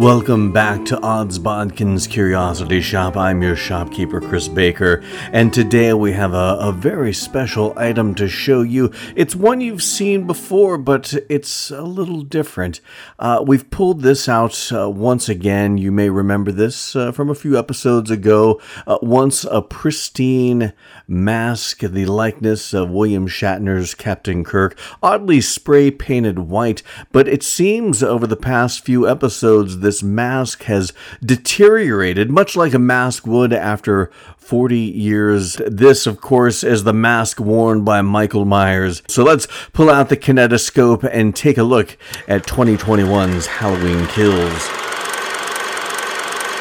Welcome back to Odds Bodkins Curiosity Shoppe. I'm your shopkeeper, Chris Baker, and today we have a, a, very special item to show you. It's one you've seen before, but it's a little different. Uh, we've pulled this out uh, once again. You may remember this uh, from a few episodes ago. Uh, once a pristine mask, the likeness of William Shatner's Captain Kirk, oddly spray painted white, but it seems over the past few episodes this mask has deteriorated, much like a mask would after 40 years. This, of course, is the mask worn by Michael Myers. So let's pull out the kinetoscope and take a look at 2021's Halloween Kills.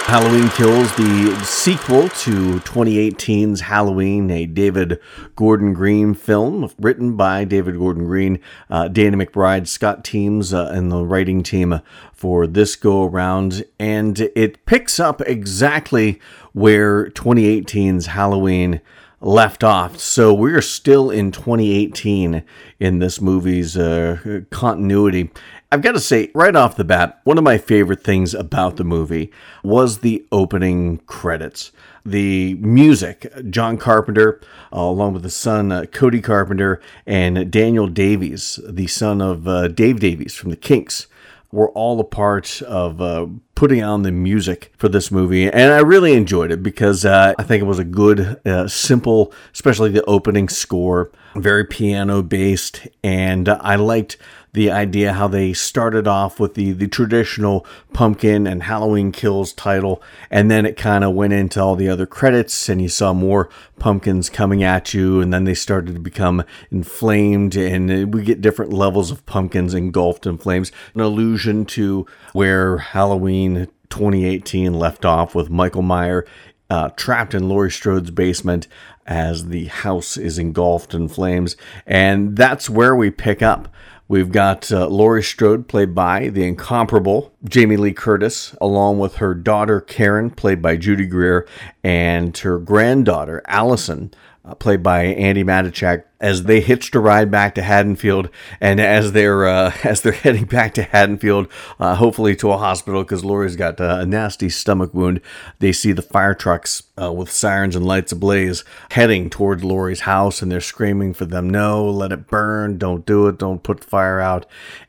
Halloween Kills, the sequel to 2018's Halloween, a David Gordon Green film written by David Gordon Green, uh, Danny McBride, Scott Teems, uh, and the writing team for this go around. And it picks up exactly where 2018's Halloween left off. So we're still in 2018 in this movie's uh, continuity. I've got to say, right off the bat, one of my favorite things about the movie was the opening credits. The music, John Carpenter, uh, along with his son uh, Cody Carpenter, and Daniel Davies, the son of uh, Dave Davies from the Kinks, were all a part of uh, putting on the music for this movie. And I really enjoyed it because uh, I think it was a good, uh, simple, especially the opening score, very piano based. And I liked the idea how they started off with the, the traditional pumpkin and Halloween Kills title, and then it kind of went into all the other credits, and you saw more pumpkins coming at you, and then they started to become inflamed, and we get different levels of pumpkins engulfed in flames. An allusion to where Halloween 2018 left off with Michael Meyer uh, trapped in Laurie Strode's basement as the house is engulfed in flames. And that's where we pick up. We've got uh, Laurie Strode, played by the incomparable Jamie Lee Curtis, along with her daughter Karen, played by Judy Greer, and her granddaughter Allison, uh, played by Andi Matichak, as they hitched a ride back to Haddonfield, and as they're uh, as they're heading back to Haddonfield, uh, hopefully to a hospital because Laurie's got a nasty stomach wound. They see the fire trucks uh, with sirens and lights ablaze heading toward Laurie's house, and they're screaming for them, "No, let it burn! Don't do it! Don't put the fire out!"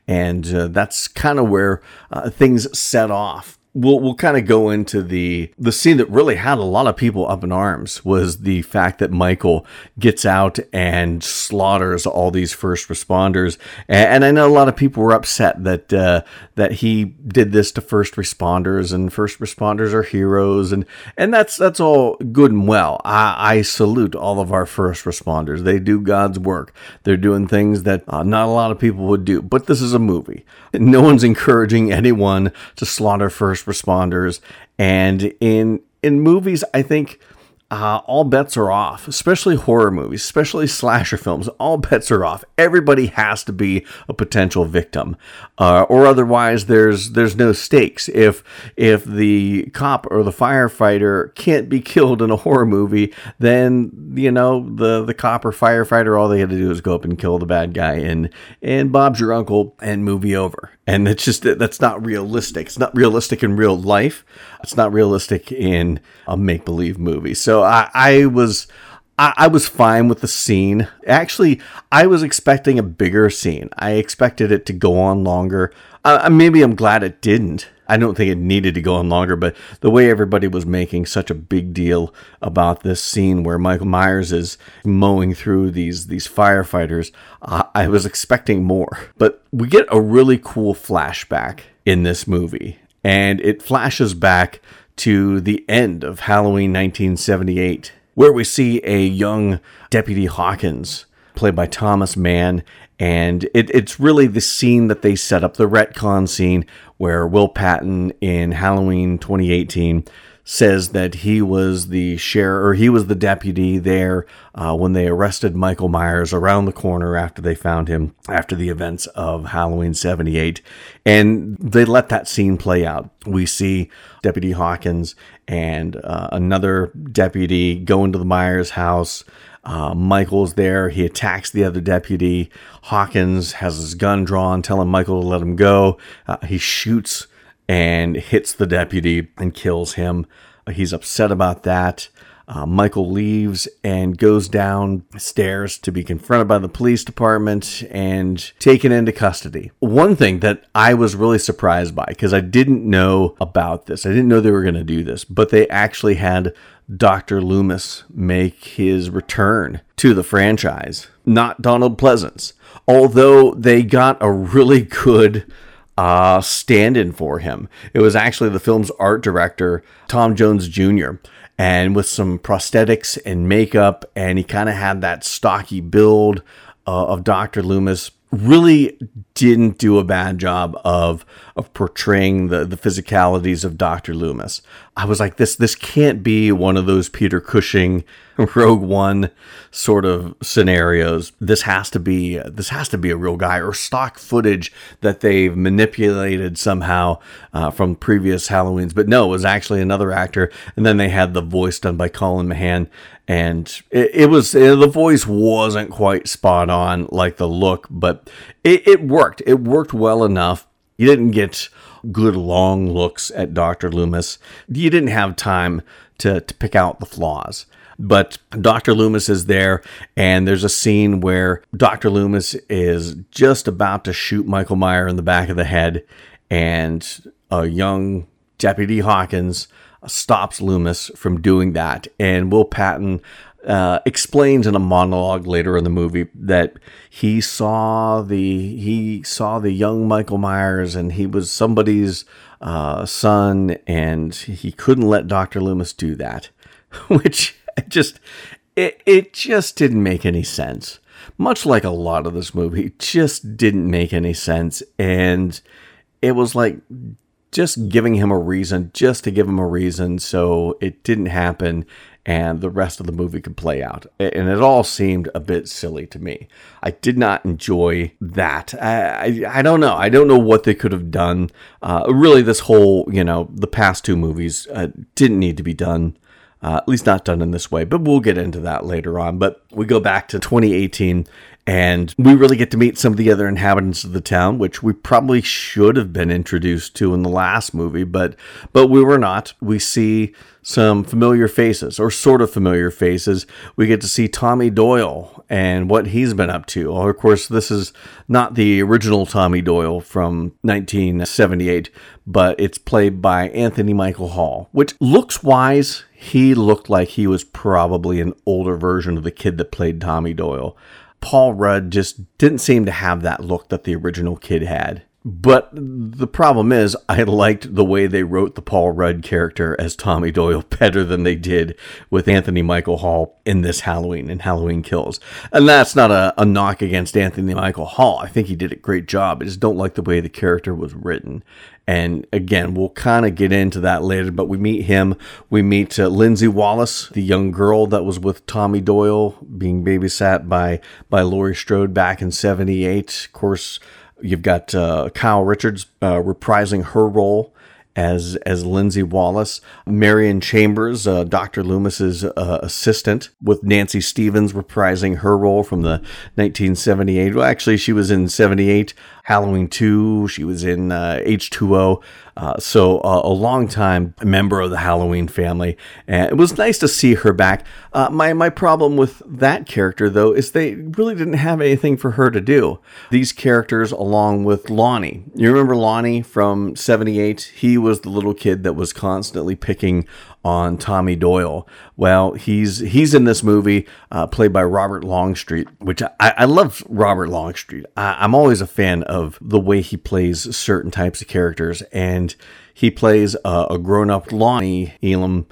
And uh, that's kind of where uh, things set off we'll we'll kind of go into the the scene that really had a lot of people up in arms was the fact that Michael gets out and slaughters all these first responders, and, and I know a lot of people were upset that uh, that he did this to first responders, and first responders are heroes, and and that's that's all good and well. I, I salute all of our first responders; they do God's work. They're doing things that uh, not a lot of people would do. But this is a movie. No one's encouraging anyone to slaughter first first responders. And in in movies, I think uh, all bets are off, especially horror movies, especially slasher films. All bets are off. Everybody has to be a potential victim, uh, or otherwise there's there's no stakes. If if the cop or the firefighter can't be killed in a horror movie, then you know the the cop or firefighter all they had to do is go up and kill the bad guy, and and Bob's your uncle, and movie over. And it's just that's not realistic. It's not realistic in real life. It's not realistic in a make believe movie. So I, I was. I, was fine with the scene. Actually, I was expecting a bigger scene. I expected it to go on longer. Uh, maybe I'm glad it didn't. I don't think it needed to go on longer, but the way everybody was making such a big deal about this scene where Michael Myers is mowing through these these firefighters, uh, I was expecting more. But we get a really cool flashback in this movie, and it flashes back to the end of Halloween 1978, where we see a young Deputy Hawkins, played by Thomas Mann, and it, it's really the scene that they set up, the retcon scene, where Will Patton in Halloween 2018 says that he was the sheriff or he was the deputy there uh, when they arrested Michael Myers around the corner after they found him after the events of Halloween 78. And they let that scene play out. We see Deputy Hawkins and uh, another deputy go into the Myers house. Uh, Michael's there. He attacks the other deputy. Hawkins has his gun drawn, telling Michael to let him go. Uh, he shoots and hits the deputy and kills him. He's upset about that. Uh, Michael leaves and goes downstairs to be confronted by the police department and taken into custody. One thing that I was really surprised by, because I didn't know about this, I didn't know they were going to do this, but they actually had Dr. Loomis make his return to the franchise, not Donald Pleasence. Although they got a really good uh, stand in for him. It was actually the film's art director, Tom Jones Jr., and with some prosthetics and makeup, and he kind of had that stocky build uh, of Dr. Loomis. Really didn't do a bad job of of portraying the the physicalities of Dr. Loomis. I was like, this this can't be one of those Peter Cushing Rogue One sort of scenarios. This has to be this has to be a real guy or stock footage that they've manipulated somehow uh, from previous Halloweens. But no, it was actually another actor. And then they had the voice done by Colin Mahan, and it, it was it, the voice wasn't quite spot on like the look, but it, it worked. It worked well enough. You didn't get good long looks at Dr. Loomis. You didn't have time to, to pick out the flaws. But Dr. Loomis is there, and there's a scene where Dr. Loomis is just about to shoot Michael Meyer in the back of the head, and a young Deputy Hawkins stops Loomis from doing that. And Will Patton uh, explains in a monologue later in the movie that he saw the he saw the young Michael Myers and he was somebody's uh, son and he couldn't let Dr. Loomis do that, which just it it just didn't make any sense. Much like a lot of this movie, just didn't make any sense, and it was like just giving him a reason, just to give him a reason, so it didn't happen and the rest of the movie could play out. And it all seemed a bit silly to me. I did not enjoy that. I, I, I don't know. I don't know what they could have done. Uh, really, this whole, you know, the past two movies uh, didn't need to be done. Uh, at least not done in this way, but we'll get into that later on. But we go back to 2018 and we really get to meet some of the other inhabitants of the town, which we probably should have been introduced to in the last movie, but but we were not. We see some familiar faces, or sort of familiar faces. We get to see Tommy Doyle and what he's been up to. Well, of course, this is not the original Tommy Doyle from 1978, but it's played by Anthony Michael Hall, which looks wise. He looked like he was probably an older version of the kid that played Tommy Doyle. Paul Rudd just didn't seem to have that look that the original kid had. But the problem is, I liked the way they wrote the Paul Rudd character as Tommy Doyle better than they did with Anthony Michael Hall in this Halloween and Halloween Kills. And that's not a, a knock against Anthony Michael Hall. I think he did a great job. I just don't like the way the character was written. And again, we'll kind of get into that later, but we meet him. We meet uh, Lindsay Wallace, the young girl that was with Tommy Doyle, being babysat by, by Laurie Strode back in 78. Of course, you've got uh, Kyle Richards uh, reprising her role as as Lindsay Wallace, Marion Chambers, uh, Dr. Loomis's uh, assistant, with Nancy Stevens reprising her role from the 1978. Well, actually, she was in 78. Halloween 2. She was in uh, H2O. Uh, so uh, a long time member of the Halloween family. And it was nice to see her back. Uh, my, my problem with that character, though, is they really didn't have anything for her to do. These characters, along with Lonnie. You remember Lonnie from 78? He was the little kid that was constantly picking on Tommy Doyle. Well, he's he's in this movie, uh, played by Robert Longstreet, which I, I love. Robert Longstreet. I, I'm always a fan of the way he plays certain types of characters, and he plays a, a grown up Lonnie Elam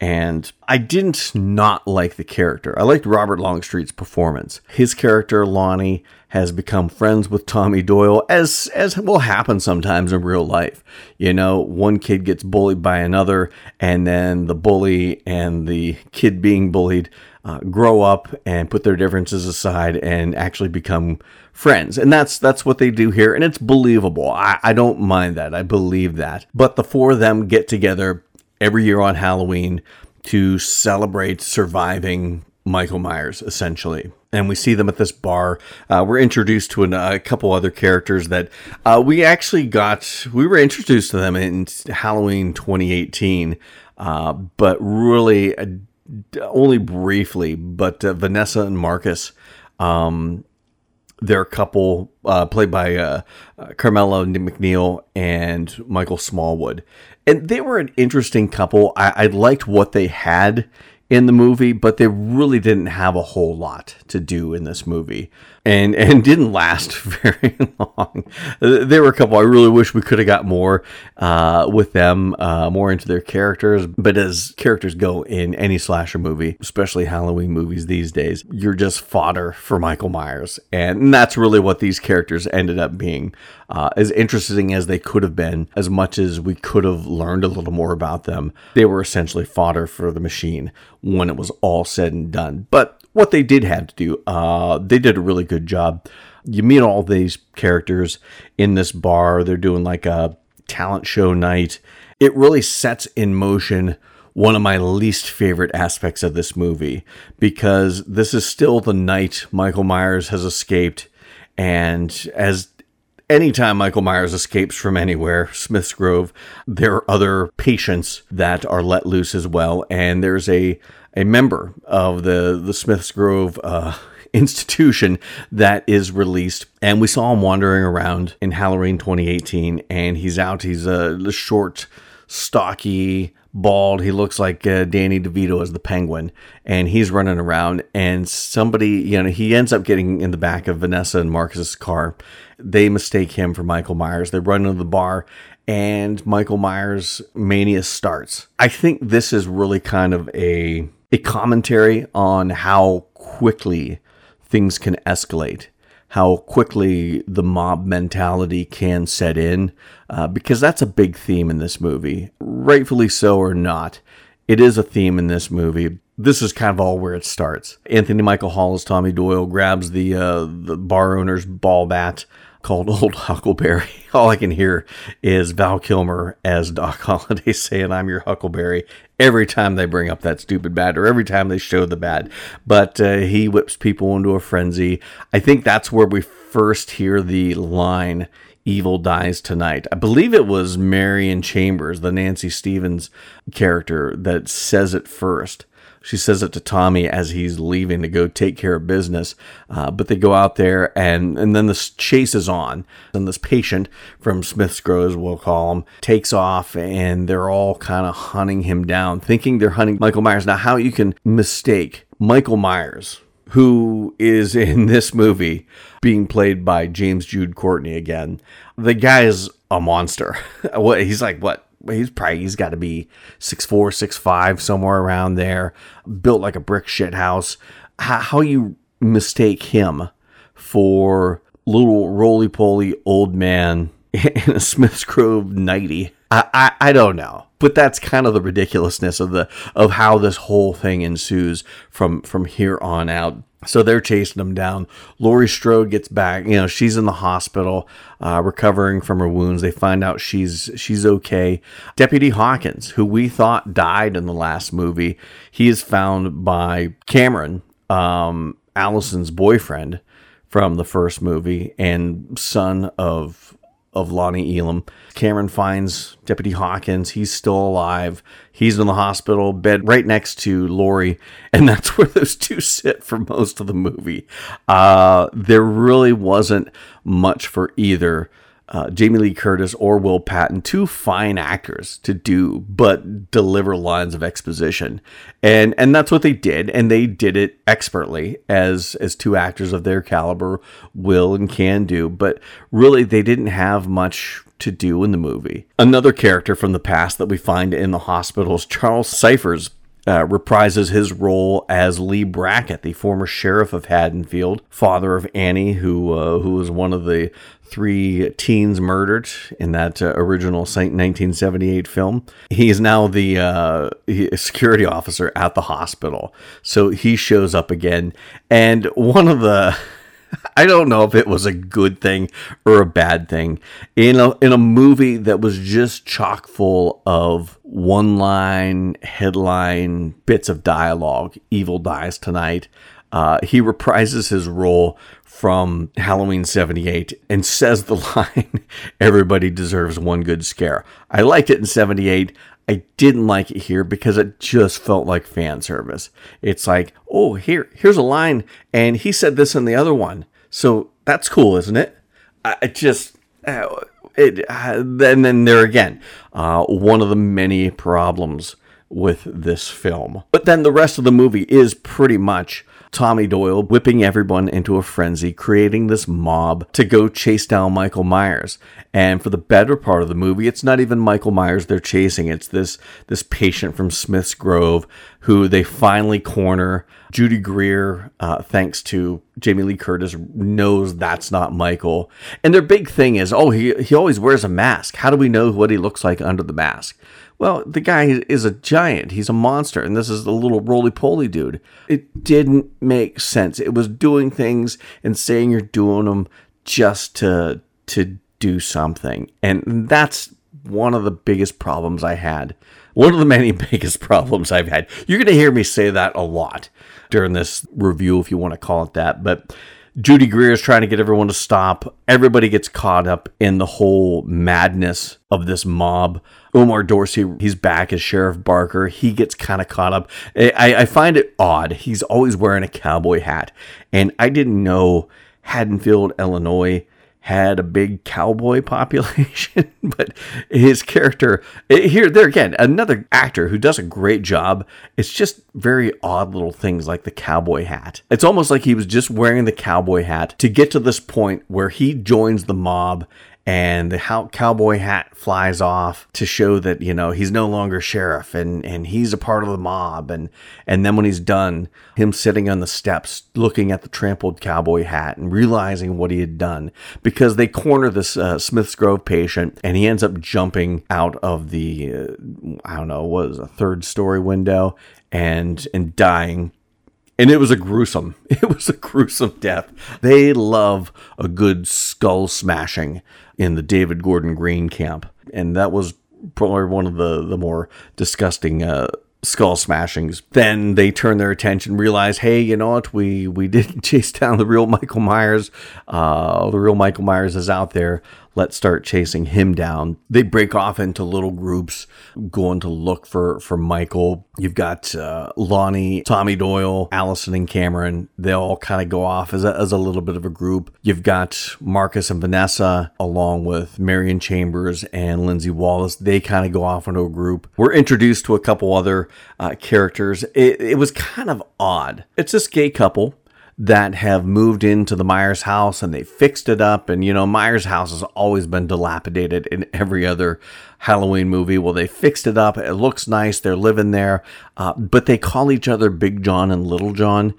And I didn't not like the character. I liked Robert Longstreet's performance. His character, Lonnie, has become friends with Tommy Doyle, as as will happen sometimes in real life. You know, one kid gets bullied by another, and then the bully and the kid being bullied uh, grow up and put their differences aside and actually become friends. And that's that's what they do here, and it's believable. I, I don't mind that. I believe that. But the four of them get together every year on Halloween to celebrate surviving Michael Myers, essentially. And we see them at this bar. Uh, we're introduced to an, a couple other characters that uh, we actually got, we were introduced to them in Halloween 2018, uh, but really uh, only briefly. But uh, Vanessa and Marcus, um, they're a couple uh, played by Carmela McNeal and Michael Smallwood and they were an interesting couple. I, I liked what they had in the movie, but they really didn't have a whole lot to do in this movie and and didn't last very long. There were a couple I really wish we could have got more uh, with them, uh, more into their characters. But as characters go in any slasher movie, especially Halloween movies these days, you're just fodder for Michael Myers, and that's really what these characters ended up being. Uh, as interesting as they could have been, as much as we could have learned a little more about them, they were essentially fodder for the machine when it was all said and done. But what they did have to do, uh, they did a really good job. You meet all these characters in this bar. They're doing like a talent show night. It really sets in motion one of my least favorite aspects of this movie because this is still the night Michael Myers has escaped. And as anytime Michael Myers escapes from anywhere, Smith's Grove, there are other patients that are let loose as well. And there's a a member of the the Smiths Grove uh, institution that is released, and we saw him wandering around in Halloween 2018, and he's out. He's a short, stocky, bald. He looks like uh, Danny DeVito as the Penguin, and he's running around. And somebody, you know, he ends up getting in the back of Vanessa and Marcus's car. They mistake him for Michael Myers. They run into the bar, and Michael Myers' mania starts. I think this is really kind of a a commentary on how quickly things can escalate, how quickly the mob mentality can set in, uh, because that's a big theme in this movie. Rightfully so or not, it is a theme in this movie. This is kind of all where it starts. Anthony Michael Hall as Tommy Doyle grabs the uh, the bar owner's ball bat called Old Huckleberry. All I can hear is Val Kilmer as Doc Holliday saying, I'm your Huckleberry every time they bring up that stupid bat or every time they show the bat. But uh, he whips people into a frenzy. I think that's where we first hear the line, Evil dies tonight. I believe it was Marion Chambers, the Nancy Stevens character, that says it first. She says it to Tommy as he's leaving to go take care of business. Uh, but they go out there, and, and then this chase is on. And this patient from Smith's Grove, we'll call him, takes off, and they're all kind of hunting him down, thinking they're hunting Michael Myers. Now, how you can mistake Michael Myers, who is in this movie being played by James Jude Courtney again. The guy is a monster. he's like, what, he's probably he's got to be six four, six five, somewhere around there. Built like a brick shit house. How, how you mistake him for little roly poly old man in a Smith's Grove nighty? I, I I don't know, but that's kind of the ridiculousness of the of how this whole thing ensues from from here on out. So they're chasing him down. Laurie Strode gets back. You know, she's in the hospital, uh, recovering from her wounds. They find out she's she's okay. Deputy Hawkins, who we thought died in the last movie, he is found by Cameron, um, Allison's boyfriend from the first movie and son of of Lonnie Elam. Cameron finds Deputy Hawkins. He's still alive. He's in the hospital bed right next to Laurie, and that's where those two sit for most of the movie. Uh, there really wasn't much for either uh, Jamie Lee Curtis or Will Patton, two fine actors to do, but deliver lines of exposition, and and that's what they did, and they did it expertly as as two actors of their caliber will and can do. But really, they didn't have much to do in the movie. Another character from the past that we find in the hospital is Charles Cyphers uh, reprises his role as Lee Brackett, the former sheriff of Haddonfield, father of Annie, who uh, who was one of the three teens murdered in that uh, original 1978 film. He is now the uh, security officer at the hospital, so he shows up again, and one of the I don't know if it was a good thing or a bad thing. In a in a movie that was just chock full of one line headline bits of dialogue, evil dies tonight. Uh, he reprises his role from Halloween 78 and says the line, Everybody deserves one good scare. I liked it in 78. I didn't like it here because it just felt like fan service. It's like, oh, here, here's a line, and he said this in the other one, so that's cool, isn't it? I just, uh, it, uh, and then there again, uh, one of the many problems with this film. But then the rest of the movie is pretty much Tommy Doyle whipping everyone into a frenzy, creating this mob to go chase down Michael Myers. And for the better part of the movie, it's not even Michael Myers they're chasing. It's this this patient from Smith's Grove who they finally corner. Judy Greer, uh, thanks to Jamie Lee Curtis, knows that's not Michael. And their big thing is, oh, he, he always wears a mask. How do we know what he looks like under the mask? Well, the guy is a giant. He's a monster, and this is the little roly poly dude. It didn't make sense. It was doing things and saying you're doing them just to to do something, and that's one of the biggest problems I had. One of the many biggest problems I've had. You're going to hear me say that a lot during this review, if you want to call it that, but. Judy Greer is trying to get everyone to stop. Everybody gets caught up in the whole madness of this mob. Omar Dorsey, he's back as Sheriff Barker. He gets kind of caught up. I, I find it odd. He's always wearing a cowboy hat. And I didn't know Haddonfield, Illinois had a big cowboy population, but his character eh, here, there again, another actor who does a great job. It's just very odd little things like the cowboy hat. It's almost like he was just wearing the cowboy hat to get to this point where he joins the mob and the cowboy hat flies off to show that you know he's no longer sheriff and and he's a part of the mob. And and then when he's done him sitting on the steps looking at the trampled cowboy hat and realizing what he had done because they corner this uh, Smith's Grove patient and he ends up jumping out of the uh, I don't know what was a third story window and and dying and it was a gruesome it was a gruesome death they love a good skull smashing in the David Gordon Green camp, and that was probably one of the the more disgusting uh, skull smashings. Then they turn their attention, realize, hey, you know what? We we didn't chase down the real Michael Myers. Uh, the real Michael Myers is out there let's start chasing him down. They break off into little groups going to look for, for Michael. You've got uh, Lonnie, Tommy Doyle, Allison, and Cameron. They all kind of go off as a, as a little bit of a group. You've got Marcus and Vanessa along with Marion Chambers and Lindsay Wallace. They kind of go off into a group. We're introduced to a couple other uh, characters. It, it was kind of odd. It's this gay couple that have moved into the Myers house and they fixed it up. And, you know, Myers house has always been dilapidated in every other Halloween movie. Well, they fixed it up. It looks nice. They're living there. Uh, but they call each other Big John and Little John.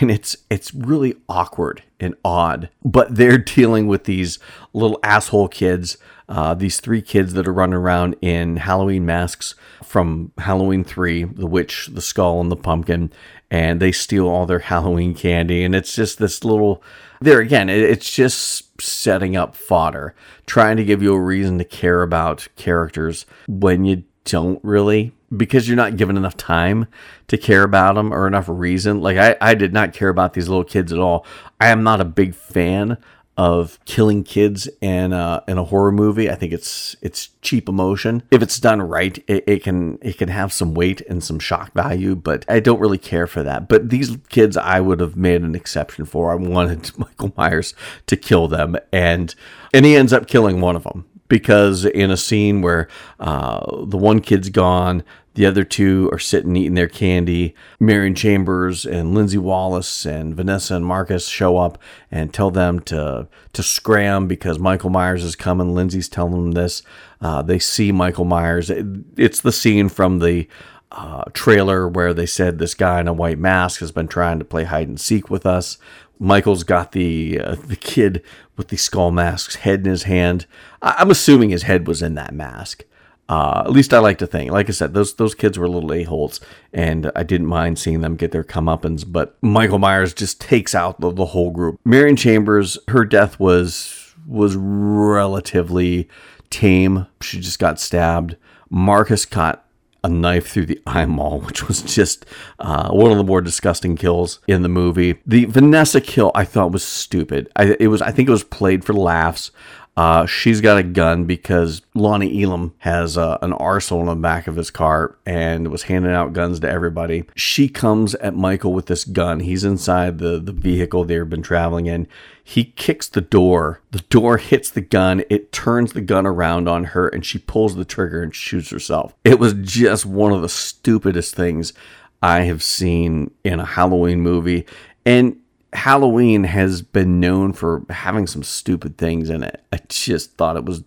And it's, it's really awkward and odd. But they're dealing with these little asshole kids. Uh, these three kids that are running around in Halloween masks from Halloween 3, The Witch, The Skull, and the Pumpkin and they steal all their Halloween candy. And it's just this little, there again, it's just setting up fodder, trying to give you a reason to care about characters when you don't really, because you're not given enough time to care about them or enough reason. Like, I, I did not care about these little kids at all. I am not a big fan of killing kids in a, in a horror movie. I think it's it's cheap emotion. If it's done right, it, it, can it can have some weight and some shock value. But I don't really care for that. But these kids, I would have made an exception for. I wanted Michael Myers to kill them, and and he ends up killing one of them because in a scene where uh, the one kid's gone, the other two are sitting eating their candy. Marion Chambers and Lindsay Wallace and Vanessa and Marcus show up and tell them to to scram because Michael Myers is coming. Lindsay's telling them this. Uh, they see Michael Myers. It, it's the scene from the uh, trailer where they said this guy in a white mask has been trying to play hide and seek with us. Michael's got the uh, the kid with the skull mask's head in his hand. I- am assuming his head was in that mask. Uh, at least I like to think. Like I said, those those kids were little a holes, and I didn't mind seeing them get their comeuppance. But Michael Myers just takes out the, the whole group. Marion Chambers, her death was was relatively tame. She just got stabbed. Marcus caught a knife through the eyeball, which was just uh, one of the more disgusting kills in the movie. The Vanessa kill I thought was stupid. I, it was I think it was played for laughs. Uh, she's got a gun because Lonnie Elam has uh, an arsenal in the back of his car and was handing out guns to everybody. She comes at Michael with this gun. He's inside the, the vehicle they've been traveling in. He kicks the door. The door hits the gun. It turns the gun around on her and she pulls the trigger and shoots herself. It was just one of the stupidest things I have seen in a Halloween movie. And Halloween has been known for having some stupid things in it. I just thought it was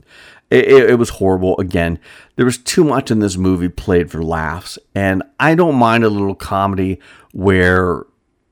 it, it, was horrible. Again, there was too much in this movie played for laughs, and I don't mind a little comedy where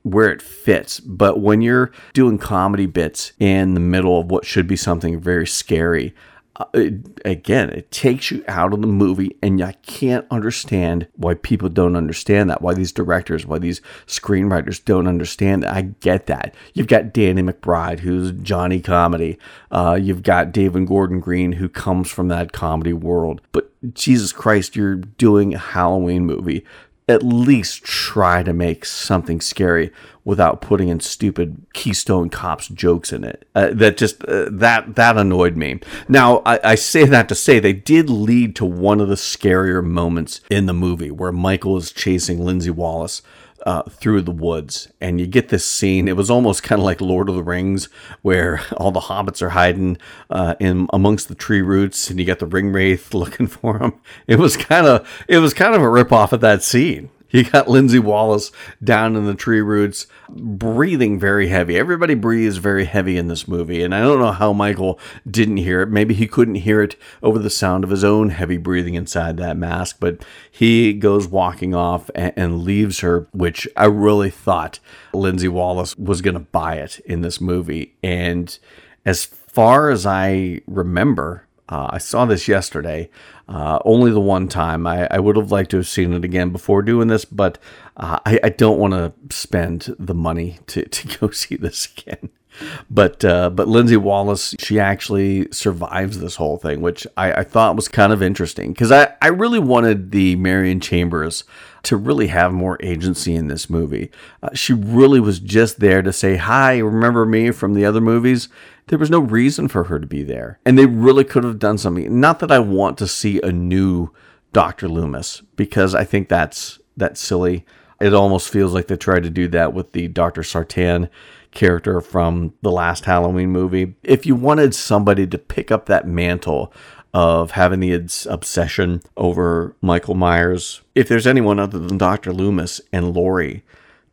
where it fits. But when you're doing comedy bits in the middle of what should be something very scary, uh, it, again, it takes you out of the movie, and I can't understand why people don't understand that. Why these directors, why these screenwriters don't understand that. I get that. You've got Danny McBride, who's Johnny Comedy. Uh, you've got David Gordon Green, who comes from that comedy world. But Jesus Christ, you're doing a Halloween movie at least try to make something scary without putting in stupid Keystone Cops jokes in it. Uh, that just uh, that that annoyed me. Now I, I, say that to say they did lead to one of the scarier moments in the movie where Michael is chasing Lindsay Wallace. Uh, through the woods, and you get this scene. It was almost kind of like Lord of the Rings, where all the hobbits are hiding uh, in amongst the tree roots, and you got the ring wraith looking for them. It was kind of it was kind of a rip off of that scene. You got Lindsay Wallace down in the tree roots, breathing very heavy. Everybody breathes very heavy in this movie, and I don't know how Michael didn't hear it. Maybe he couldn't hear it over the sound of his own heavy breathing inside that mask, but he goes walking off and, and leaves her, which I really thought Lindsay Wallace was going to buy it in this movie. And as far as I remember, uh, I saw this yesterday, uh, only the one time. I, I, would have liked to have seen it again before doing this, but uh, I, I, don't want to spend the money to, to go see this again. But uh, but Lindsay Wallace, she actually survives this whole thing, which I, I thought was kind of interesting because I, I really wanted the Marion Chambers to really have more agency in this movie. Uh, she really was just there to say, Hi, remember me from the other movies? There was no reason for her to be there. And they really could have done something. Not that I want to see a new Dr. Loomis, because I think that's that's silly. It almost feels like they tried to do that with the Dr. Sartain character from the last Halloween movie. If you wanted somebody to pick up that mantle of having the obsession over Michael Myers, if there's anyone other than Dr. Loomis and Laurie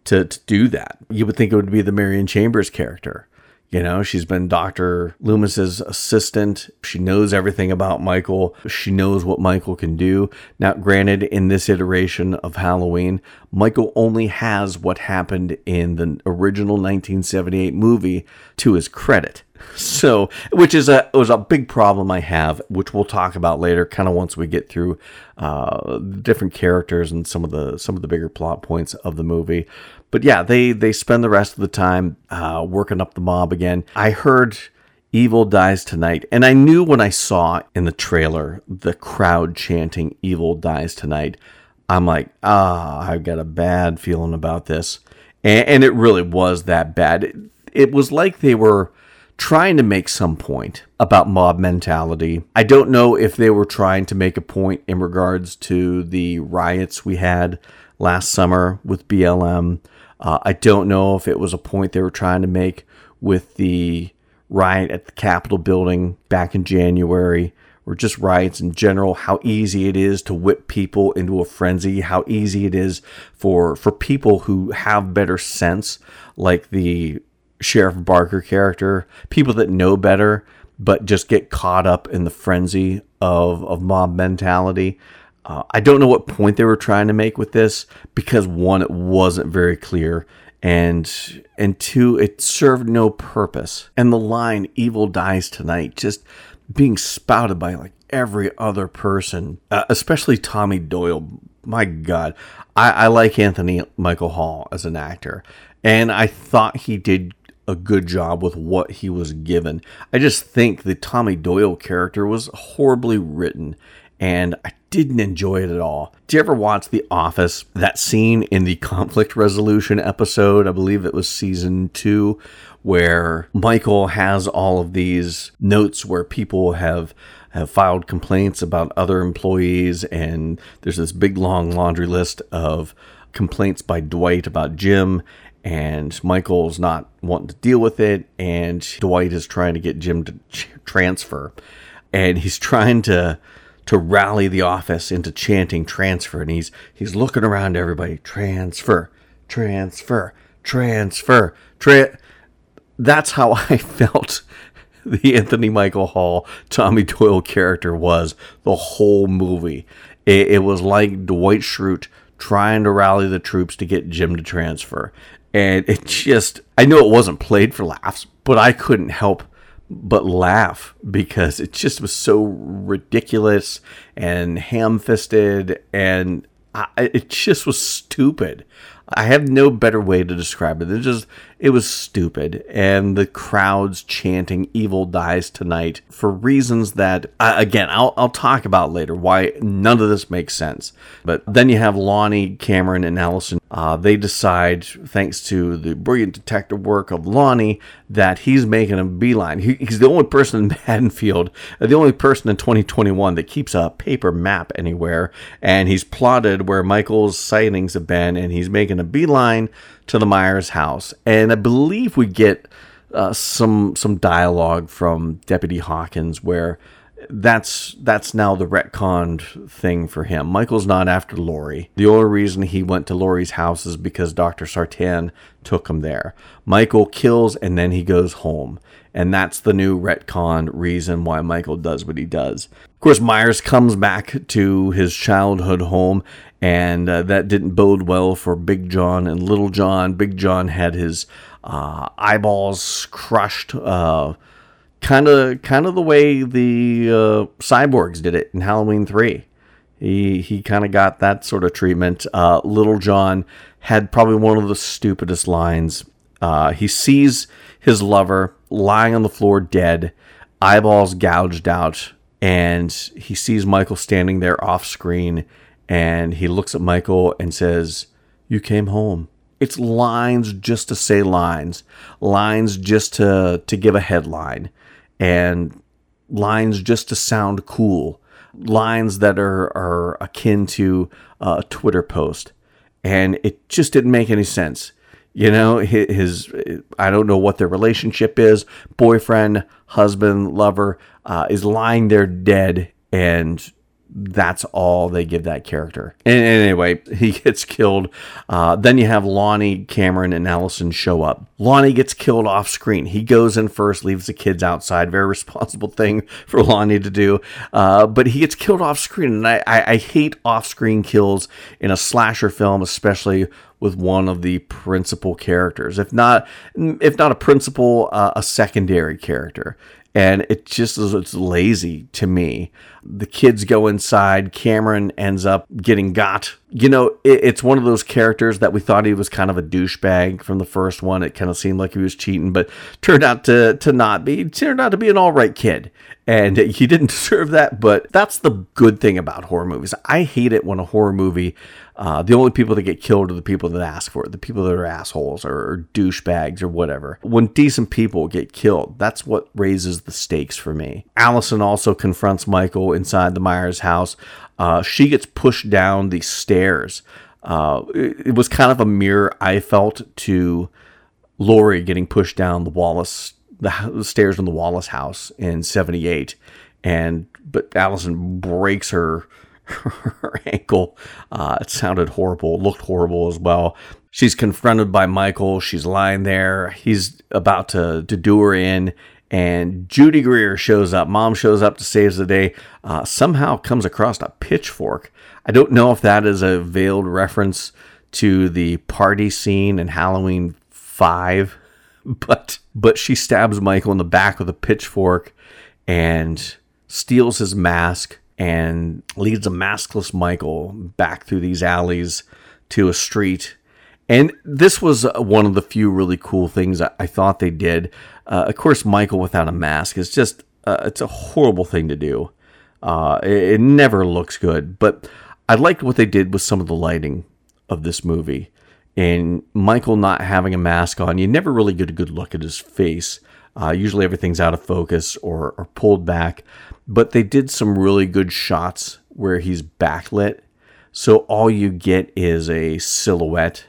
to, to do that, you would think it would be the Marion Chambers character. You know, she's been Dr. Loomis's assistant. She knows everything about Michael. She knows what Michael can do. Now, granted, in this iteration of Halloween, Michael only has what happened in the original 1978 movie to his credit. So, which is a was a big problem I have, which we'll talk about later, kind of once we get through uh, different characters and some of the some of the bigger plot points of the movie but yeah, they they spend the rest of the time uh, working up the mob again. I heard Evil dies tonight, and I knew when I saw in the trailer the crowd chanting "Evil dies tonight." I'm like, ah, I've got a bad feeling about this, and, and it really was that bad. It, it was like they were trying to make some point about mob mentality. I don't know if they were trying to make a point in regards to the riots we had last summer with BLM uh, I don't know if it was a point they were trying to make with the riot at the Capitol building back in January, or just riots in general, how easy it is to whip people into a frenzy, how easy it is for, for people who have better sense, like the Sheriff Barker character, people that know better, but just get caught up in the frenzy of, of mob mentality. Uh, I don't know what point they were trying to make with this because one, it wasn't very clear, and and two, it served no purpose. And the line "Evil dies tonight" just being spouted by like every other person, uh, especially Tommy Doyle. My God, I, I like Anthony Michael Hall as an actor, and I thought he did a good job with what he was given. I just think the Tommy Doyle character was horribly written and I didn't enjoy it at all. Do you ever watch The Office? That scene in the conflict resolution episode, I believe it was season two, where Michael has all of these notes where people have have filed complaints about other employees and there's this big long laundry list of complaints by Dwight about Jim and Michael's not wanting to deal with it and Dwight is trying to get Jim to transfer and he's trying to to rally the office into chanting transfer and he's he's looking around everybody transfer transfer transfer tra-. that's how i felt the anthony michael hall tommy doyle character was the whole movie it, it was like dwight schrute trying to rally the troops to get jim to transfer and it just i know it wasn't played for laughs but i couldn't help but laugh because it just was so ridiculous and ham-fisted and I, it just was stupid. I have no better way to describe it. It just it was stupid, and the crowds chanting "Evil dies tonight" for reasons that uh, again I'll I'll talk about later. Why none of this makes sense. But then you have Lonnie, Cameron, and Allison. Uh, they decide, thanks to the brilliant detective work of Lonnie, that he's making a beeline. He, he's the only person in Haddonfield, uh, the only person in 2021 that keeps a paper map anywhere, and he's plotted where Michael's sightings have been, and he's making a beeline to the Myers house. And I believe we get uh, some some dialogue from Deputy Hawkins where that's that's now the retconned thing for him. Michael's not after Laurie. The only reason he went to Laurie's house is because Dr. Sartain took him there. Michael kills and then he goes home. And that's the new retcon reason why Michael does what he does. Of course, Myers comes back to his childhood home, and uh, that didn't bode well for Big John and Little John. Big John had his uh, eyeballs crushed. Kind of kind of the way the uh, cyborgs did it in Halloween 3. He he kind of got that sort of treatment. Uh, Little John had probably one of the stupidest lines. Uh, he sees his lover lying on the floor dead, eyeballs gouged out, and he sees Michael standing there off screen, and he looks at Michael and says, "You came home." It's lines just to say lines, lines just to to give a headline and lines just to sound cool, lines that are, are akin to uh, a Twitter post. And it just didn't make any sense. You know, his, I don't know what their relationship is boyfriend, husband, lover uh, is lying there dead and that's all they give that character. And anyway, he gets killed. Uh, then you have Lonnie, Cameron, and Allison show up. Lonnie gets killed off screen. He goes in first, leaves the kids outside. Very responsible thing for Lonnie to do. Uh, but he gets killed off screen. And I, I, I hate off screen kills in a slasher film, especially with one of the principal characters. If not, if not a principal, uh, a secondary character and it just is it's lazy to me. The kids go inside. Cameron ends up getting got. You know, it, it's one of those characters that we thought he was kind of a douchebag from the first one. It kind of seemed like he was cheating, but turned out to to not be. Turned out to be an all right kid, and he didn't deserve that. But that's the good thing about horror movies. I hate it when a horror movie uh, the only people that get killed are the people that ask for it, the people that are assholes or, or douchebags or whatever. When decent people get killed, that's what raises the stakes for me. Allison also confronts Michael inside the Myers house. Uh, she gets pushed down the stairs. Uh, it, it was kind of a mirror I felt to Laurie getting pushed down the Wallace the stairs in the Wallace house in 78 and but Allison breaks her her ankle. Uh, it sounded horrible, looked horrible as well. She's confronted by Michael. She's lying there. He's about to, to do her in. And Judy Greer shows up. Mom shows up to save the day. Uh, somehow comes across a pitchfork. I don't know if that is a veiled reference to the party scene in Halloween 5, but but she stabs Michael in the back with a pitchfork and steals his mask and leads a maskless Michael back through these alleys to a street. And this was one of the few really cool things I, thought they did. Uh, of course, Michael without a mask is just uh, it's a horrible thing to do. Uh, it, it never looks good, but I liked what they did with some of the lighting of this movie. And Michael not having a mask on, you never really get a good look at his face. Uh, usually everything's out of focus or, or pulled back. But they did some really good shots where he's backlit. So all you get is a silhouette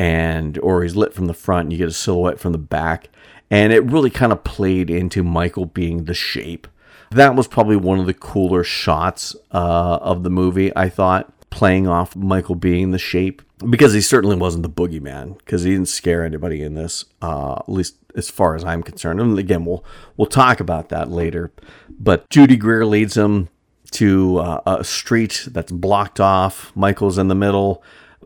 and or he's lit from the front and you get a silhouette from the back. And it really kind of played into Michael being the shape. That was probably one of the cooler shots uh, of the movie, I thought playing off Michael being the shape because he certainly wasn't the boogeyman because he didn't scare anybody in this, uh, at least as far as I'm concerned. And again, we'll we'll talk about that later. But Judy Greer leads him to uh, a street that's blocked off. Michael's in the middle.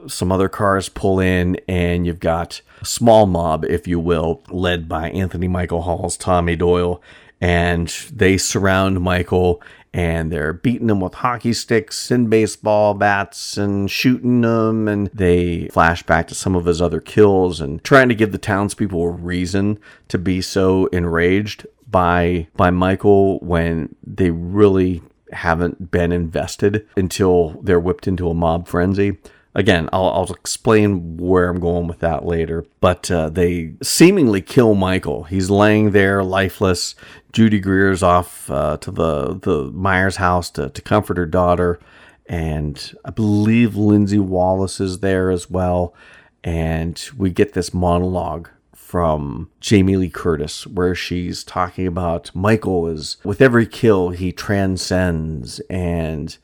Some other cars pull in, and you've got a small mob, if you will, led by Anthony Michael Hall's Tommy Doyle, and they surround Michael and they're beating him with hockey sticks and baseball bats and shooting them. And they flash back to some of his other kills and trying to give the townspeople a reason to be so enraged by by Michael when they really haven't been invested until they're whipped into a mob frenzy. Again, I'll, I'll explain where I'm going with that later. But uh, they seemingly kill Michael. He's laying there lifeless. Judy Greer's off uh, to the, the Myers house to, to comfort her daughter. And I believe Lindsey Wallace is there as well. And we get this monologue from Jamie Lee Curtis, where she's talking about Michael is with every kill he transcends and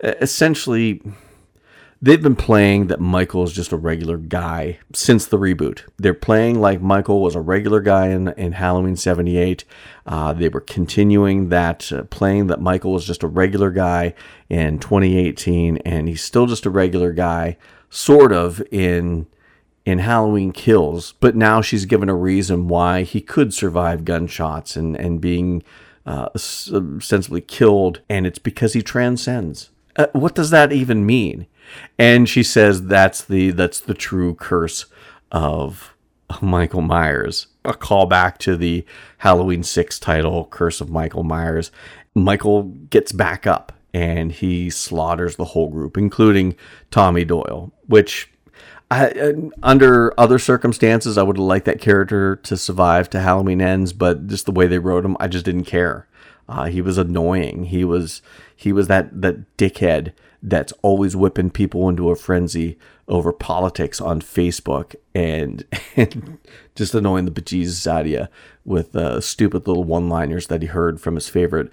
essentially They've been playing that Michael is just a regular guy since the reboot. They're playing like Michael was a regular guy in, in Halloween 78. Uh, they were continuing that, uh, playing that Michael was just a regular guy in 2018, and he's still just a regular guy, sort of, in in Halloween Kills, but now she's given a reason why he could survive gunshots and, and being uh, ostensibly killed, and it's because he transcends. Uh, what does that even mean? And she says that's the that's the true curse of Michael Myers. A callback to the Halloween 6 title, Curse of Michael Myers. Michael gets back up and he slaughters the whole group, including Tommy Doyle, which I, under other circumstances, I would have liked that character to survive to Halloween Ends, but just the way they wrote him, I just didn't care. Uh, he was annoying. He was he was that that dickhead that's always whipping people into a frenzy over politics on Facebook and, and just annoying the bejesus out of you with uh, stupid little one liners that he heard from his favorite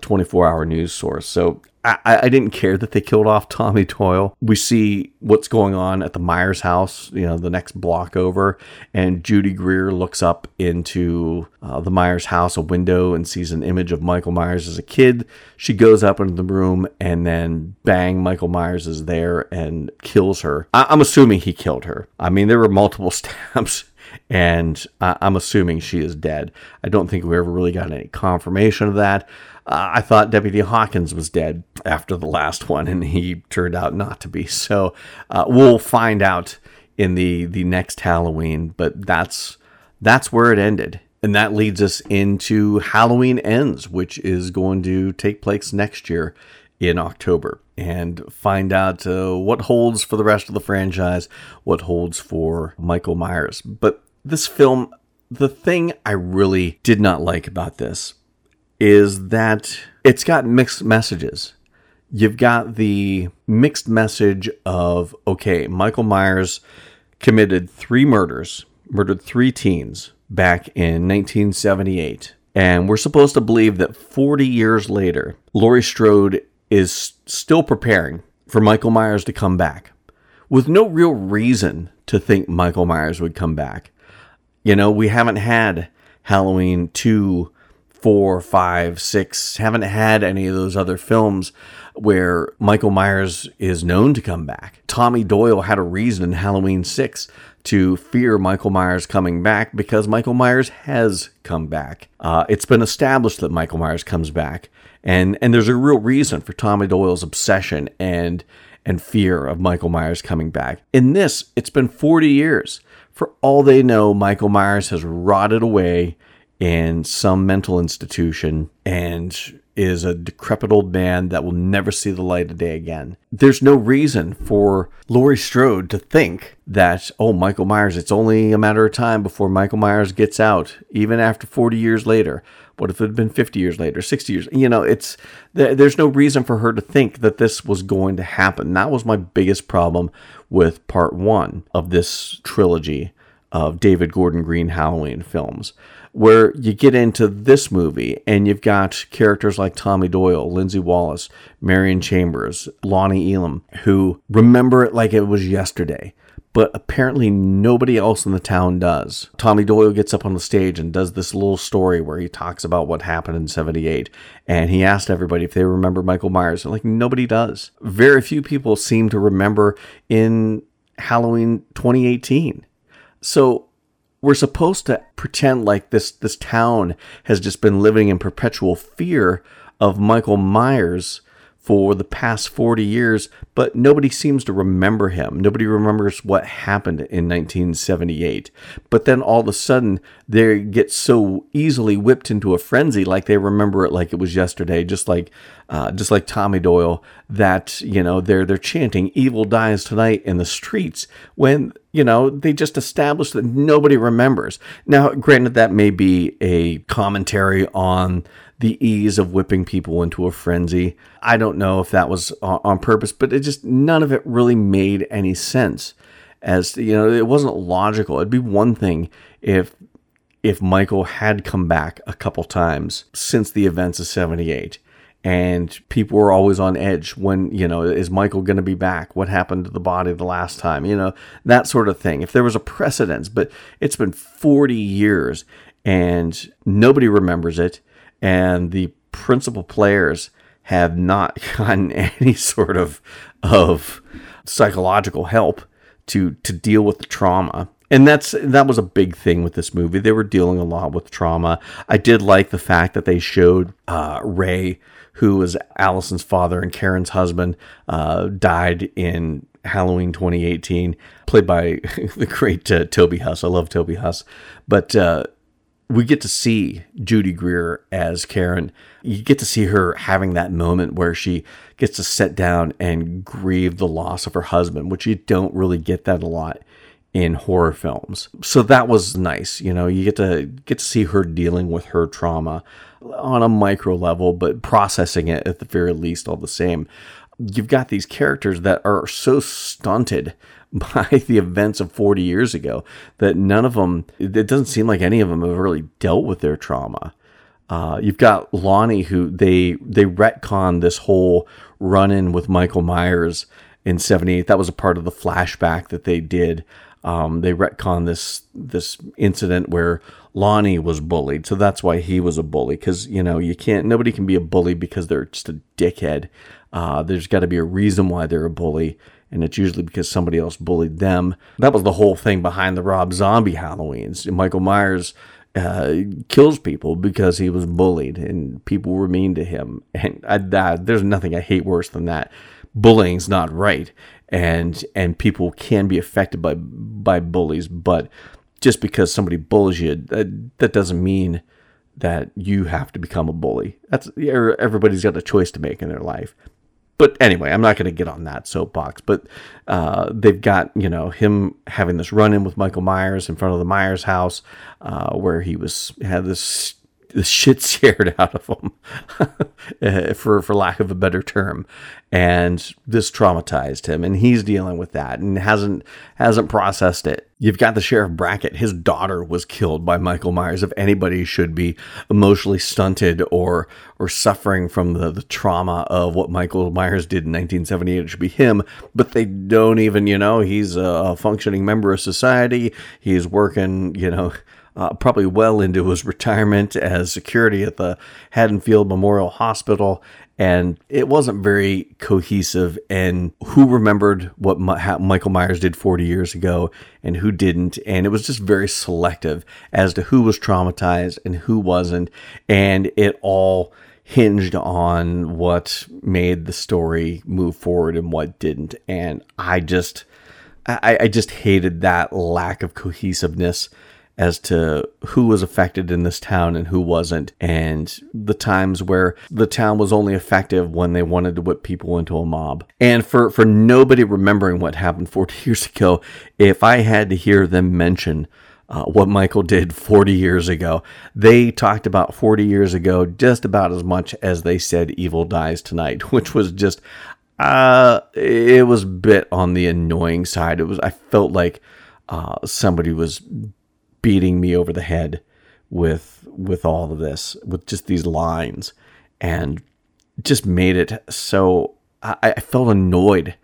24 uh, hour news source. So I, I, didn't care that they killed off Tommy Doyle. We see what's going on at the Myers house, you know, the next block over, and Judy Greer looks up into uh, the Myers house, a window, and sees an image of Michael Myers as a kid. She goes up into the room, and then bang, Michael Myers is there and kills her. I- I'm assuming he killed her. I mean, there were multiple stabs and I'm assuming she is dead. I don't think we ever really got any confirmation of that. Uh, I thought Deputy Hawkins was dead after the last one, and he turned out not to be. So uh, we'll find out in the the next Halloween. But that's that's where it ended, and that leads us into Halloween Ends, which is going to take place next year in October and find out uh, what holds for the rest of the franchise, what holds for Michael Myers. But this film, the thing I really did not like about this is that it's got mixed messages. You've got the mixed message of okay, Michael Myers committed three murders, murdered three teens back in 1978. And we're supposed to believe that 40 years later, Laurie Strode is still preparing for Michael Myers to come back with no real reason to think Michael Myers would come back. You know, we haven't had Halloween 2 four, five, six, haven't had any of those other films where Michael Myers is known to come back. Tommy Doyle had a reason in Halloween 6 to fear Michael Myers coming back because Michael Myers has come back. Uh, it's been established that Michael Myers comes back, and and there's a real reason for Tommy Doyle's obsession and and fear of Michael Myers coming back. In this, it's been 40 years. For all they know, Michael Myers has rotted away in some mental institution and is a decrepit old man that will never see the light of day again. There's no reason for Laurie Strode to think that, oh, Michael Myers, it's only a matter of time before Michael Myers gets out, even after 40 years later. What if it had been 50 years later, 60 years? You know, it's there's no reason for her to think that this was going to happen. That was my biggest problem with part one of this trilogy of David Gordon Green Halloween films where you get into this movie and you've got characters like Tommy Doyle, Lindsey Wallace, Marion Chambers, Lonnie Elam, who remember it like it was yesterday. But apparently, nobody else in the town does. Tommy Doyle gets up on the stage and does this little story where he talks about what happened in 78. And he asked everybody if they remember Michael Myers. And like, nobody does. Very few people seem to remember in Halloween 2018. So we're supposed to pretend like this this town has just been living in perpetual fear of Michael Myers for the past 40 years, but nobody seems to remember him. Nobody remembers what happened in 1978. But then all of a sudden, they get so easily whipped into a frenzy, like they remember it like it was yesterday, just like, uh, just like Tommy Doyle, that you know they're they're chanting "Evil dies tonight" in the streets when you know they just established that nobody remembers. Now, granted, that may be a commentary on the ease of whipping people into a frenzy. I don't know if that was on purpose, but it just none of it really made any sense. As you know, it wasn't logical. It'd be one thing if if Michael had come back a couple times since the events of 78 and people were always on edge when you know is michael going to be back what happened to the body the last time you know that sort of thing if there was a precedence but it's been 40 years and nobody remembers it and the principal players have not gotten any sort of of psychological help to to deal with the trauma. And that's that was a big thing with this movie. They were dealing a lot with trauma. I did like the fact that they showed uh, Ray, who was Allison's father and Karen's husband, uh, died in Halloween 2018, played by the great uh, Toby Huss. I love Toby Huss, but uh, we get to see Judy Greer as Karen. You get to see her having that moment where she gets to sit down and grieve the loss of her husband, which you don't really get that a lot in horror films. So that was nice. You know, you get to get to see her dealing with her trauma on a micro level, but processing it at the very least all the same. You've got these characters that are so stunted by the events of 40 years ago that none of them, it doesn't seem like any of them have really dealt with their trauma. Uh, you've got Lonnie, who they they retcon this whole run in with Michael Myers in '78. That was a part of the flashback that they did. Um, they retcon this this incident where Lonnie was bullied, so that's why he was a bully. Because you know you can't nobody can be a bully because they're just a dickhead. Uh, there's got to be a reason why they're a bully and it's usually because somebody else bullied them. That was the whole thing behind the Rob Zombie Halloweens. Michael Myers uh, kills people because he was bullied and people were mean to him. And I, that, there's nothing I hate worse than that. Bullying's not right, and and people can be affected by by bullies, but just because somebody bullies you, that, that doesn't mean that you have to become a bully. That's everybody's got a choice to make in their life but anyway, I'm not going to get on that soapbox. But uh, they've got you know him having this run in with Michael Myers in front of the Myers house, uh, where he was had this the shit scared out of him, uh, for for lack of a better term, and this traumatized him, and he's dealing with that and hasn't hasn't processed it. You've got the sheriff Brackett. His daughter was killed by Michael Myers. If anybody should be emotionally stunted or or suffering from the, the trauma of what Michael Myers did in 1978, it should be him. But they don't even, you know, he's a functioning member of society. He's working, you know uh, probably well into his retirement as security at the Haddonfield Memorial Hospital. And it wasn't very cohesive. And who remembered what Michael Myers did 40 years ago and who didn't? And it was just very selective as to who was traumatized and who wasn't. And it all hinged on what made the story move forward and what didn't. And I just, I, I just hated that lack of cohesiveness as to who was affected in this town and who wasn't, and the times where the town was only effective when they wanted to whip people into a mob. And for, for nobody remembering what happened 40 years ago, if I had to hear them mention uh, what Michael did 40 years ago. They talked about 40 years ago just about as much as they said Evil Dies Tonight, which was just, uh, it was a bit on the annoying side. It was, I felt like uh, somebody was beating me over the head with with all of this, with just these lines, and just made it so I, I felt annoyed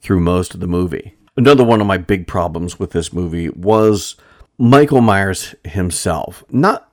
through most of the movie. Another one of my big problems with this movie was Michael Myers himself, not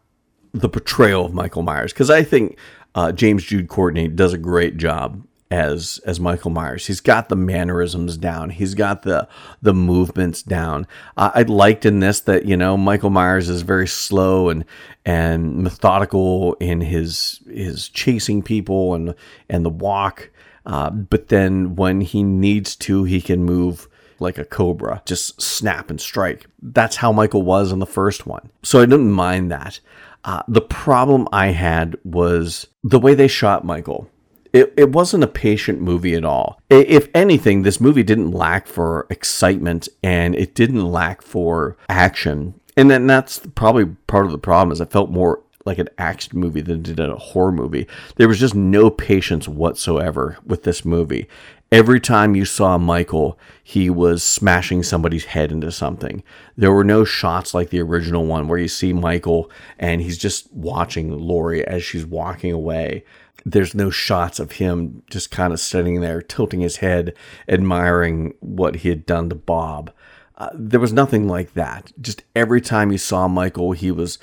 the portrayal of Michael Myers, because I think uh, James Jude Courtney does a great job as as Michael Myers. He's got the mannerisms down. He's got the the movements down. I liked in this that you know Michael Myers is very slow and and methodical in his his chasing people and and the walk. Uh, but then when he needs to, he can move like a cobra, just snap and strike. That's how Michael was in the first one. So I didn't mind that. Uh, the problem I had was the way they shot Michael. It, it wasn't a patient movie at all. If anything, this movie didn't lack for excitement and it didn't lack for action. And then that's probably part of the problem is it felt more like an action movie than it did a horror movie. There was just no patience whatsoever with this movie every time you saw Michael, he was smashing somebody's head into something. There were no shots like the original one where you see Michael and he's just watching Laurie as she's walking away. There's no shots of him just kind of sitting there, tilting his head, admiring what he had done to Bob. Uh, there was nothing like that. Just every time you saw Michael, he was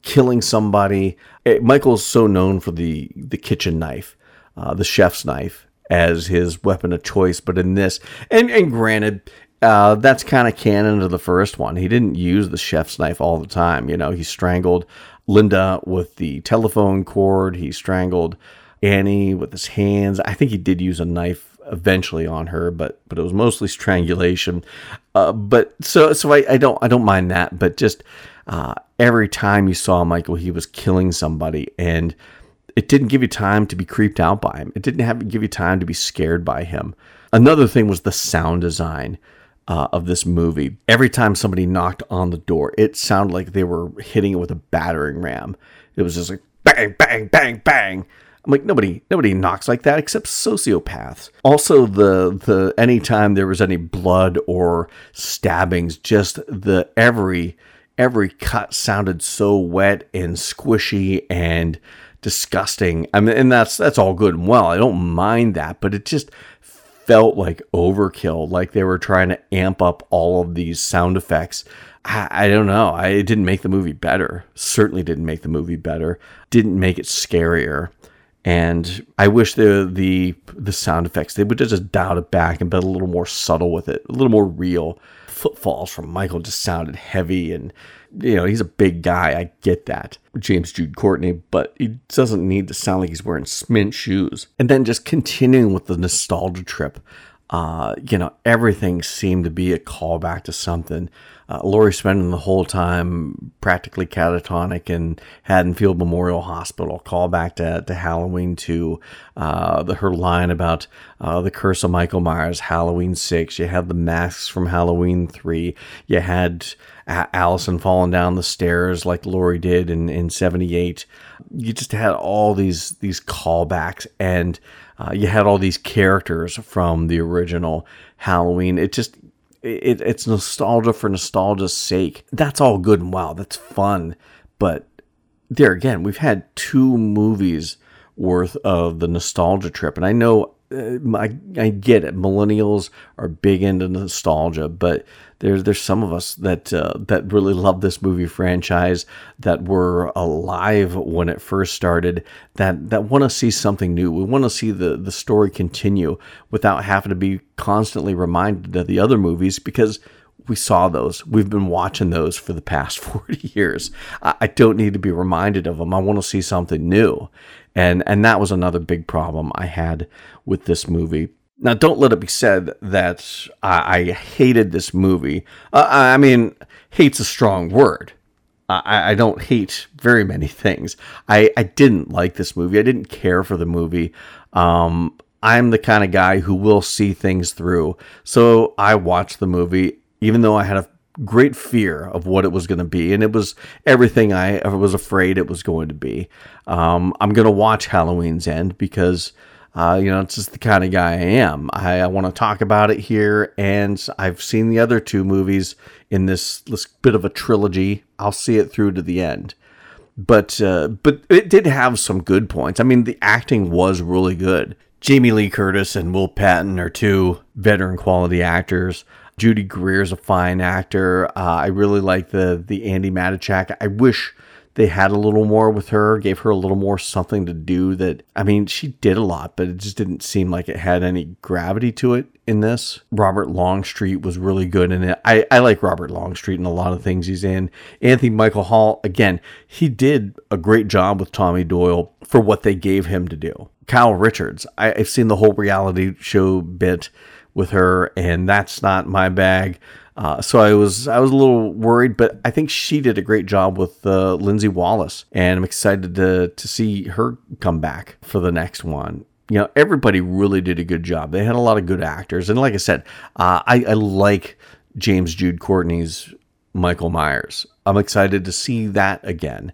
killing somebody. Eh, Michael's so known for the the kitchen knife, uh, the chef's knife, as his weapon of choice. But in this, and, and granted, uh, that's kind of canon to the first one. He didn't use the chef's knife all the time. You know, he strangled Linda with the telephone cord. He strangled Annie with his hands. I think he did use a knife eventually on her, but but it was mostly strangulation. Uh, but so so I, I don't I don't mind that. But just uh, every time you saw Michael, he was killing somebody, and it didn't give you time to be creeped out by him. It didn't have give you time to be scared by him. Another thing was the sound design uh, of this movie. Every time somebody knocked on the door, it sounded like they were hitting it with a battering ram. It was just like bang, bang, bang, bang. I'm like nobody, nobody knocks like that except sociopaths. Also, the the anytime there was any blood or stabbings, just the every every cut sounded so wet and squishy and disgusting. I mean, and that's that's all good and well. I don't mind that, but it just felt like overkill. Like they were trying to amp up all of these sound effects. I, I don't know. I, it didn't make the movie better. Certainly didn't make the movie better. Didn't make it scarier. And I wish the the the sound effects they would just dial it back and be a little more subtle with it, a little more real. Footfalls from Michael just sounded heavy and you know, he's a big guy. I get that. James Jude Courtney, but he doesn't need to sound like he's wearing smint shoes. And then just continuing with the nostalgia trip. Uh, you know, everything seemed to be a callback to something. Uh, Laurie spending the whole time practically catatonic in Haddonfield Memorial Hospital. Call back to, to Halloween 2. Uh, the, her line about uh, the curse of Michael Myers, Halloween 6. You had the masks from Halloween 3. You had Allison falling down the stairs like Laurie did in, in 78. You just had all these, these callbacks and uh, you had all these characters from the original Halloween. It just, it, it's nostalgia for nostalgia's sake. That's all good and well. That's fun. But there again, we've had two movies worth of the nostalgia trip. And I know I, I get it. Millennials are big into nostalgia, but there's there's some of us that uh, that really love this movie franchise that were alive when it first started that that want to see something new. We want to see the the story continue without having to be constantly reminded of the other movies because we saw those. We've been watching those for the past 40 years. I, don't need to be reminded of them. I want to see something new. And and that was another big problem I had with this movie. Now, don't let it be said that I, I hated this movie. Uh, I mean, hate's a strong word. I, I, don't hate very many things. I, I didn't like this movie. I didn't care for the movie. Um, I'm the kind of guy who will see things through. So I watched the movie, even though I had a great fear of what it was going to be. And it was everything I was afraid it was going to be. Um, I'm going to watch Halloween Ends because uh, you know, it's just the kind of guy I am. I, I want to talk about it here, and I've seen the other two movies in this, this bit of a trilogy. I'll see it through to the end. But uh, but it did have some good points. I mean, the acting was really good. Jamie Lee Curtis and Will Patton are two veteran quality actors. Judy Greer is a fine actor. Uh, I really like the the Andi Matichak. I wish they had a little more with her, gave her a little more something to do that, I mean, she did a lot, but it just didn't seem like it had any gravity to it in this. Robert Longstreet was really good in it. I, I like Robert Longstreet in a lot of things he's in. Anthony Michael Hall, again, he did a great job with Tommy Doyle for what they gave him to do. Kyle Richards, I, I've seen the whole reality show bit with her, and that's not my bag. Uh, so I was I was a little worried, but I think she did a great job with uh, Lindsey Wallace, and I'm excited to to see her come back for the next one. You know, everybody really did a good job. They had a lot of good actors, and like I said, uh, I, I like James Jude Courtney's Michael Myers. I'm excited to see that again.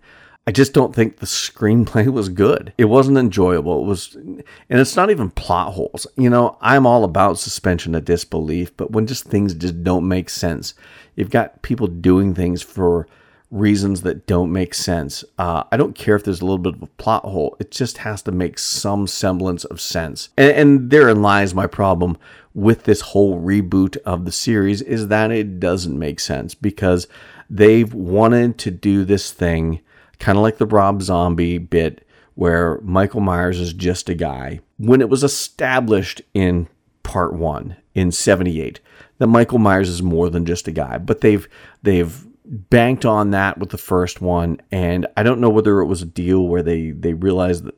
I just don't think the screenplay was good. It wasn't enjoyable. It was, and it's not even plot holes. You know, I'm all about suspension of disbelief, but when just things just don't make sense, you've got people doing things for reasons that don't make sense. Uh, I don't care if there's a little bit of a plot hole. It just has to make some semblance of sense. And, and therein lies my problem with this whole reboot of the series is that it doesn't make sense because they've wanted to do this thing kind of like the Rob Zombie bit where Michael Myers is just a guy. When it was established in part 1 in 78 that Michael Myers is more than just a guy, but they've they've banked on that with the first one and I don't know whether it was a deal where they they realized that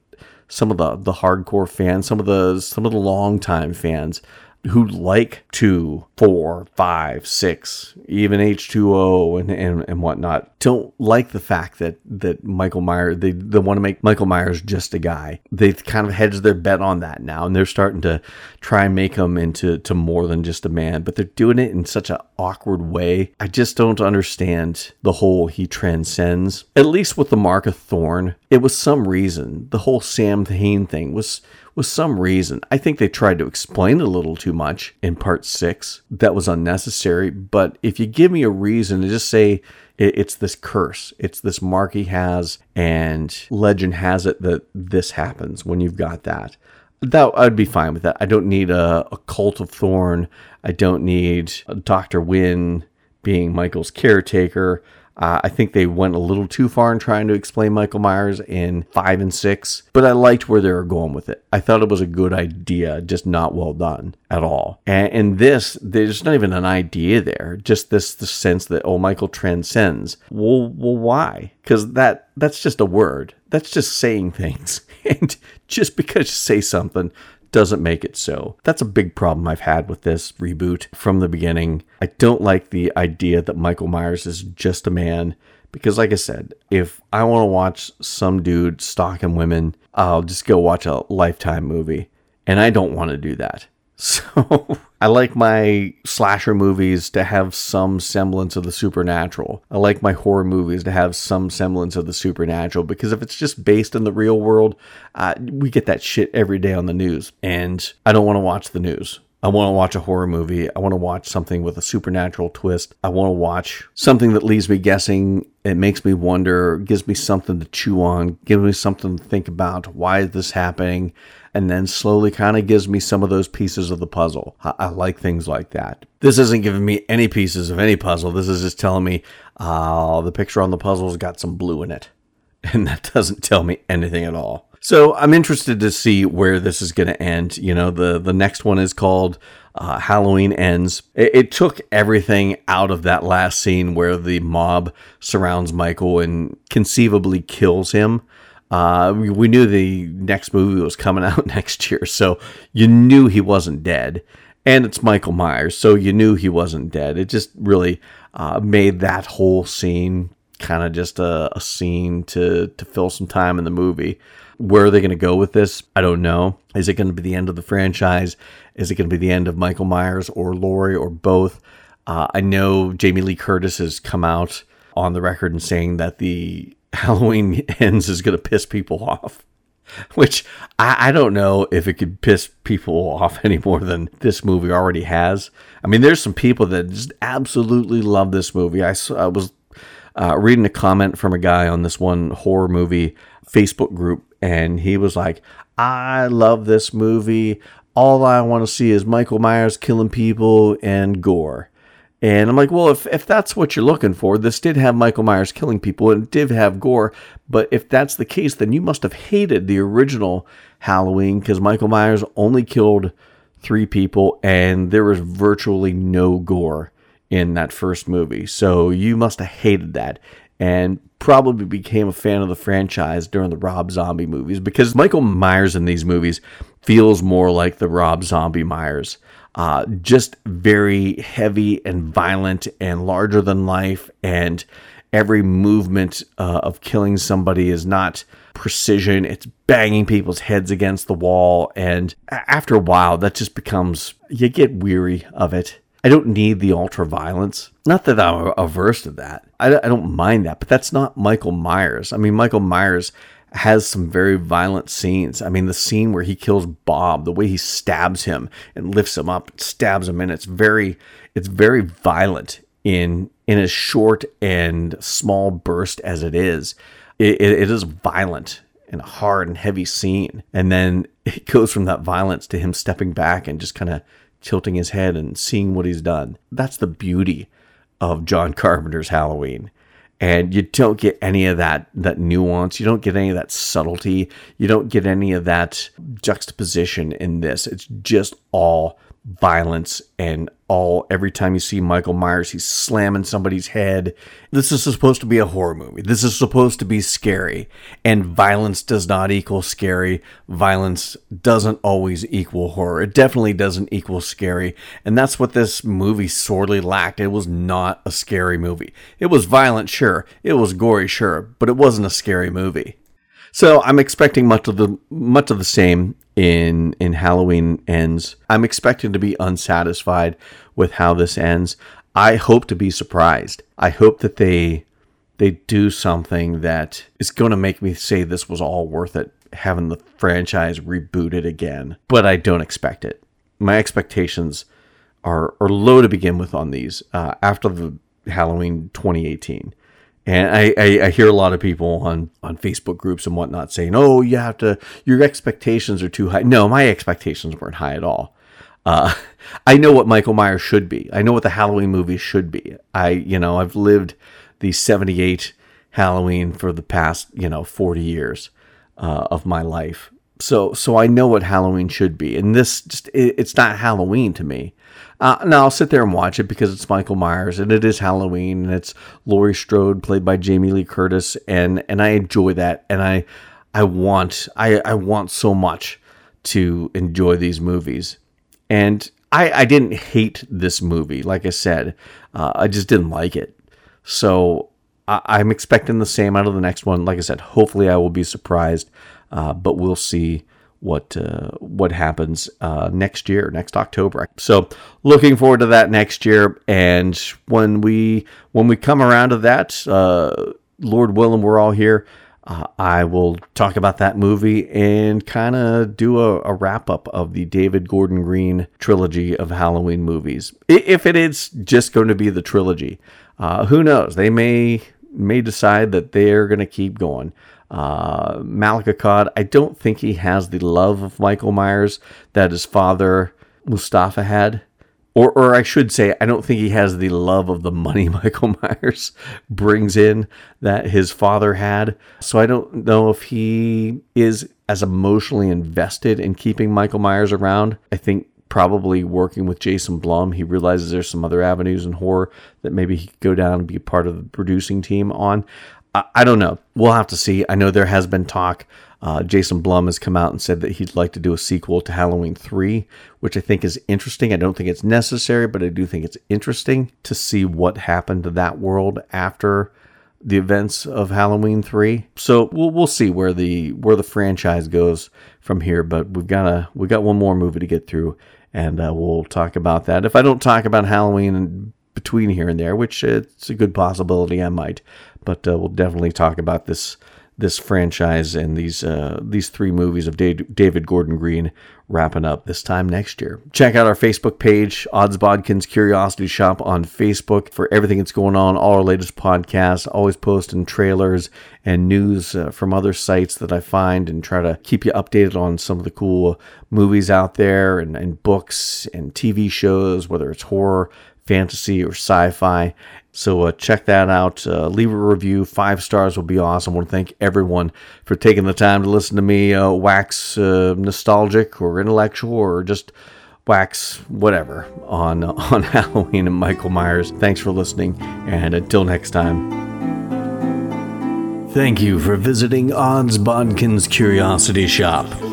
some of the the hardcore fans, some of the some of the longtime fans who like two, four, five, six, even H2O and, and, and whatnot, don't like the fact that, that Michael Myers, they, they want to make Michael Myers just a guy. They've kind of hedged their bet on that now, and they're starting to try and make him into to more than just a man, but they're doing it in such an awkward way. I just don't understand the whole he transcends. At least with the Mark of Thorn, it was some reason. The whole Samhain thing was was some reason. I think they tried to explain a little too much in part six. That was unnecessary. But if you give me a reason to just say it's this curse, it's this mark he has, and legend has it that this happens when you've got that. That I'd be fine with that. I don't need a, a cult of thorn. I don't need Dr. Wynn being Michael's caretaker. Uh, I think they went a little too far in trying to explain Michael Myers in five and six, but I liked where they were going with it. I thought it was a good idea, just not well done at all. And in this, there's not even an idea there, just this the sense that oh, Michael transcends. Well, well, why? Because that that's just a word. That's just saying things, and just because you say something doesn't make it so. That's a big problem I've had with this reboot from the beginning. I don't like the idea that Michael Myers is just a man because, like I said, if I want to watch some dude stalking women, I'll just go watch a Lifetime movie. And I don't want to do that. So I like my slasher movies to have some semblance of the supernatural. I like my horror movies to have some semblance of the supernatural because if it's just based in the real world, uh, we get that shit every day on the news. And I don't want to watch the news. I want to watch a horror movie. I want to watch something with a supernatural twist. I want to watch something that leaves me guessing. It makes me wonder, gives me something to chew on, gives me something to think about. Why is this happening? And then slowly kind of gives me some of those pieces of the puzzle. I, I like things like that. This isn't giving me any pieces of any puzzle. This is just telling me, uh, the picture on the puzzle's got some blue in it. And that doesn't tell me anything at all. So I'm interested to see where this is going to end. You know, the the next one is called uh, Halloween Ends. It, it, took everything out of that last scene where the mob surrounds Michael and conceivably kills him. Uh, we, we knew the next movie was coming out next year, so you knew he wasn't dead. And it's Michael Myers, so you knew he wasn't dead. It just really uh, made that whole scene kind of just a, a scene to to fill some time in the movie. Where are they going to go with this? I don't know. Is it going to be the end of the franchise? Is it going to be the end of Michael Myers or Laurie or both? Uh, I know Jamie Lee Curtis has come out on the record and saying that the Halloween ends is going to piss people off, which I, I, don't know if it could piss people off any more than this movie already has. I mean, there's some people that just absolutely love this movie. I, I was uh, reading a comment from a guy on this one horror movie Facebook group and he was like, I love this movie. All I want to see is Michael Myers killing people and gore. And I'm like, well, if, if that's what you're looking for, this did have Michael Myers killing people and it did have gore. But if that's the case, then you must have hated the original Halloween because Michael Myers only killed three people and there was virtually no gore in that first movie. So you must have hated that and probably became a fan of the franchise during the Rob Zombie movies because Michael Myers in these movies feels more like the Rob Zombie Myers. Uh, just very heavy and violent and larger than life, and every movement uh, of killing somebody is not precision. It's banging people's heads against the wall, and after a while, that just becomes you get weary of it. I don't need the ultra violence. Not that I'm averse to that. I, I don't mind that, but that's not Michael Myers. I mean, Michael Myers has some very violent scenes. I mean, the scene where he kills Bob, the way he stabs him and lifts him up, stabs him in, it's very, it's very violent in in as short and small burst as it is. it, it, it is violent and a hard and heavy scene, and then it goes from that violence to him stepping back and just kind of tilting his head and seeing what he's done. That's the beauty of John Carpenter's Halloween. And you don't get any of that that nuance. You don't get any of that subtlety. You don't get any of that juxtaposition in this. It's just all violence and all every time you see Michael Myers, he's slamming somebody's head. This is supposed to be a horror movie. This is supposed to be scary. And violence does not equal scary. Violence doesn't always equal horror. It definitely doesn't equal scary. And that's what this movie sorely lacked. It was not a scary movie. It was violent, sure. It was gory, sure. But it wasn't a scary movie. So I'm expecting much of the much of the same in in Halloween ends. I'm expecting to be unsatisfied with how this ends. I hope to be surprised. I hope that they they do something that is going to make me say this was all worth it having the franchise rebooted again. But I don't expect it. My expectations are are low to begin with on these uh, after the Halloween 2018. And I, I, I, hear a lot of people on, on Facebook groups and whatnot saying, oh, you have to, your expectations are too high. No, my expectations weren't high at all. Uh, I know what Michael Myers should be. I know what the Halloween movie should be. I, you know, I've lived the 78 Halloween for the past, you know, 40 years uh, of my life. So, so I know what Halloween should be. And this just, it, it's not Halloween to me. Uh, now I'll sit there and watch it because it's Michael Myers and it is Halloween and it's Laurie Strode played by Jamie Lee Curtis and and I enjoy that and I I want I I want so much to enjoy these movies. And I I didn't hate this movie like I said uh, I just didn't like it. So I, I'm expecting the same out of the next one. Like I said hopefully I will be surprised uh, but we'll see what uh, what happens uh, next year, next October. So looking forward to that next year. And when we when we come around to that, uh, Lord willing, we're all here. uh, I will talk about that movie and kind of do a, a wrap up of the David Gordon Green trilogy of Halloween movies. If it is just going to be the trilogy, uh, who knows? They may may decide that they're going to keep going. Uh, Malek Akkad, I don't think he has the love of Michael Myers that his father Moustapha had or or I should say, I don't think he has the love of the money Michael Myers brings in that his father had. So I don't know if he is as emotionally invested in keeping Michael Myers around. I think probably working with Jason Blum, he realizes there's some other avenues in horror that maybe he could go down and be part of the producing team on. I, don't know. We'll have to see. I know there has been talk uh, Jason Blum has come out and said that he'd like to do a sequel to Halloween 3, which I think is interesting. I don't think it's necessary, but I do think it's interesting to see what happened to that world after the events of Halloween 3. So we'll we'll see where the where the franchise goes from here, but we've got a we got one more movie to get through and uh, we'll talk about that. If I don't talk about Halloween between here and there, which it's a good possibility I might, but uh, we'll definitely talk about this this franchise and these uh, these three movies of David Gordon Green wrapping up this time next year. Check out our Facebook page, Odds Bodkins Curiosity Shoppe on Facebook for everything that's going on, all our latest podcasts, always posting trailers and news uh, from other sites that I find and try to keep you updated on some of the cool movies out there and, and books and TV shows, whether it's horror, fantasy, or sci fi. So uh, check that out. Uh, leave a review. Five stars will be awesome. I want to thank everyone for taking the time to listen to me uh, wax uh, nostalgic or intellectual or just wax whatever on on Halloween and Michael Myers. Thanks for listening, and until next time. Thank you for visiting Odds Bodkins Curiosity Shoppe.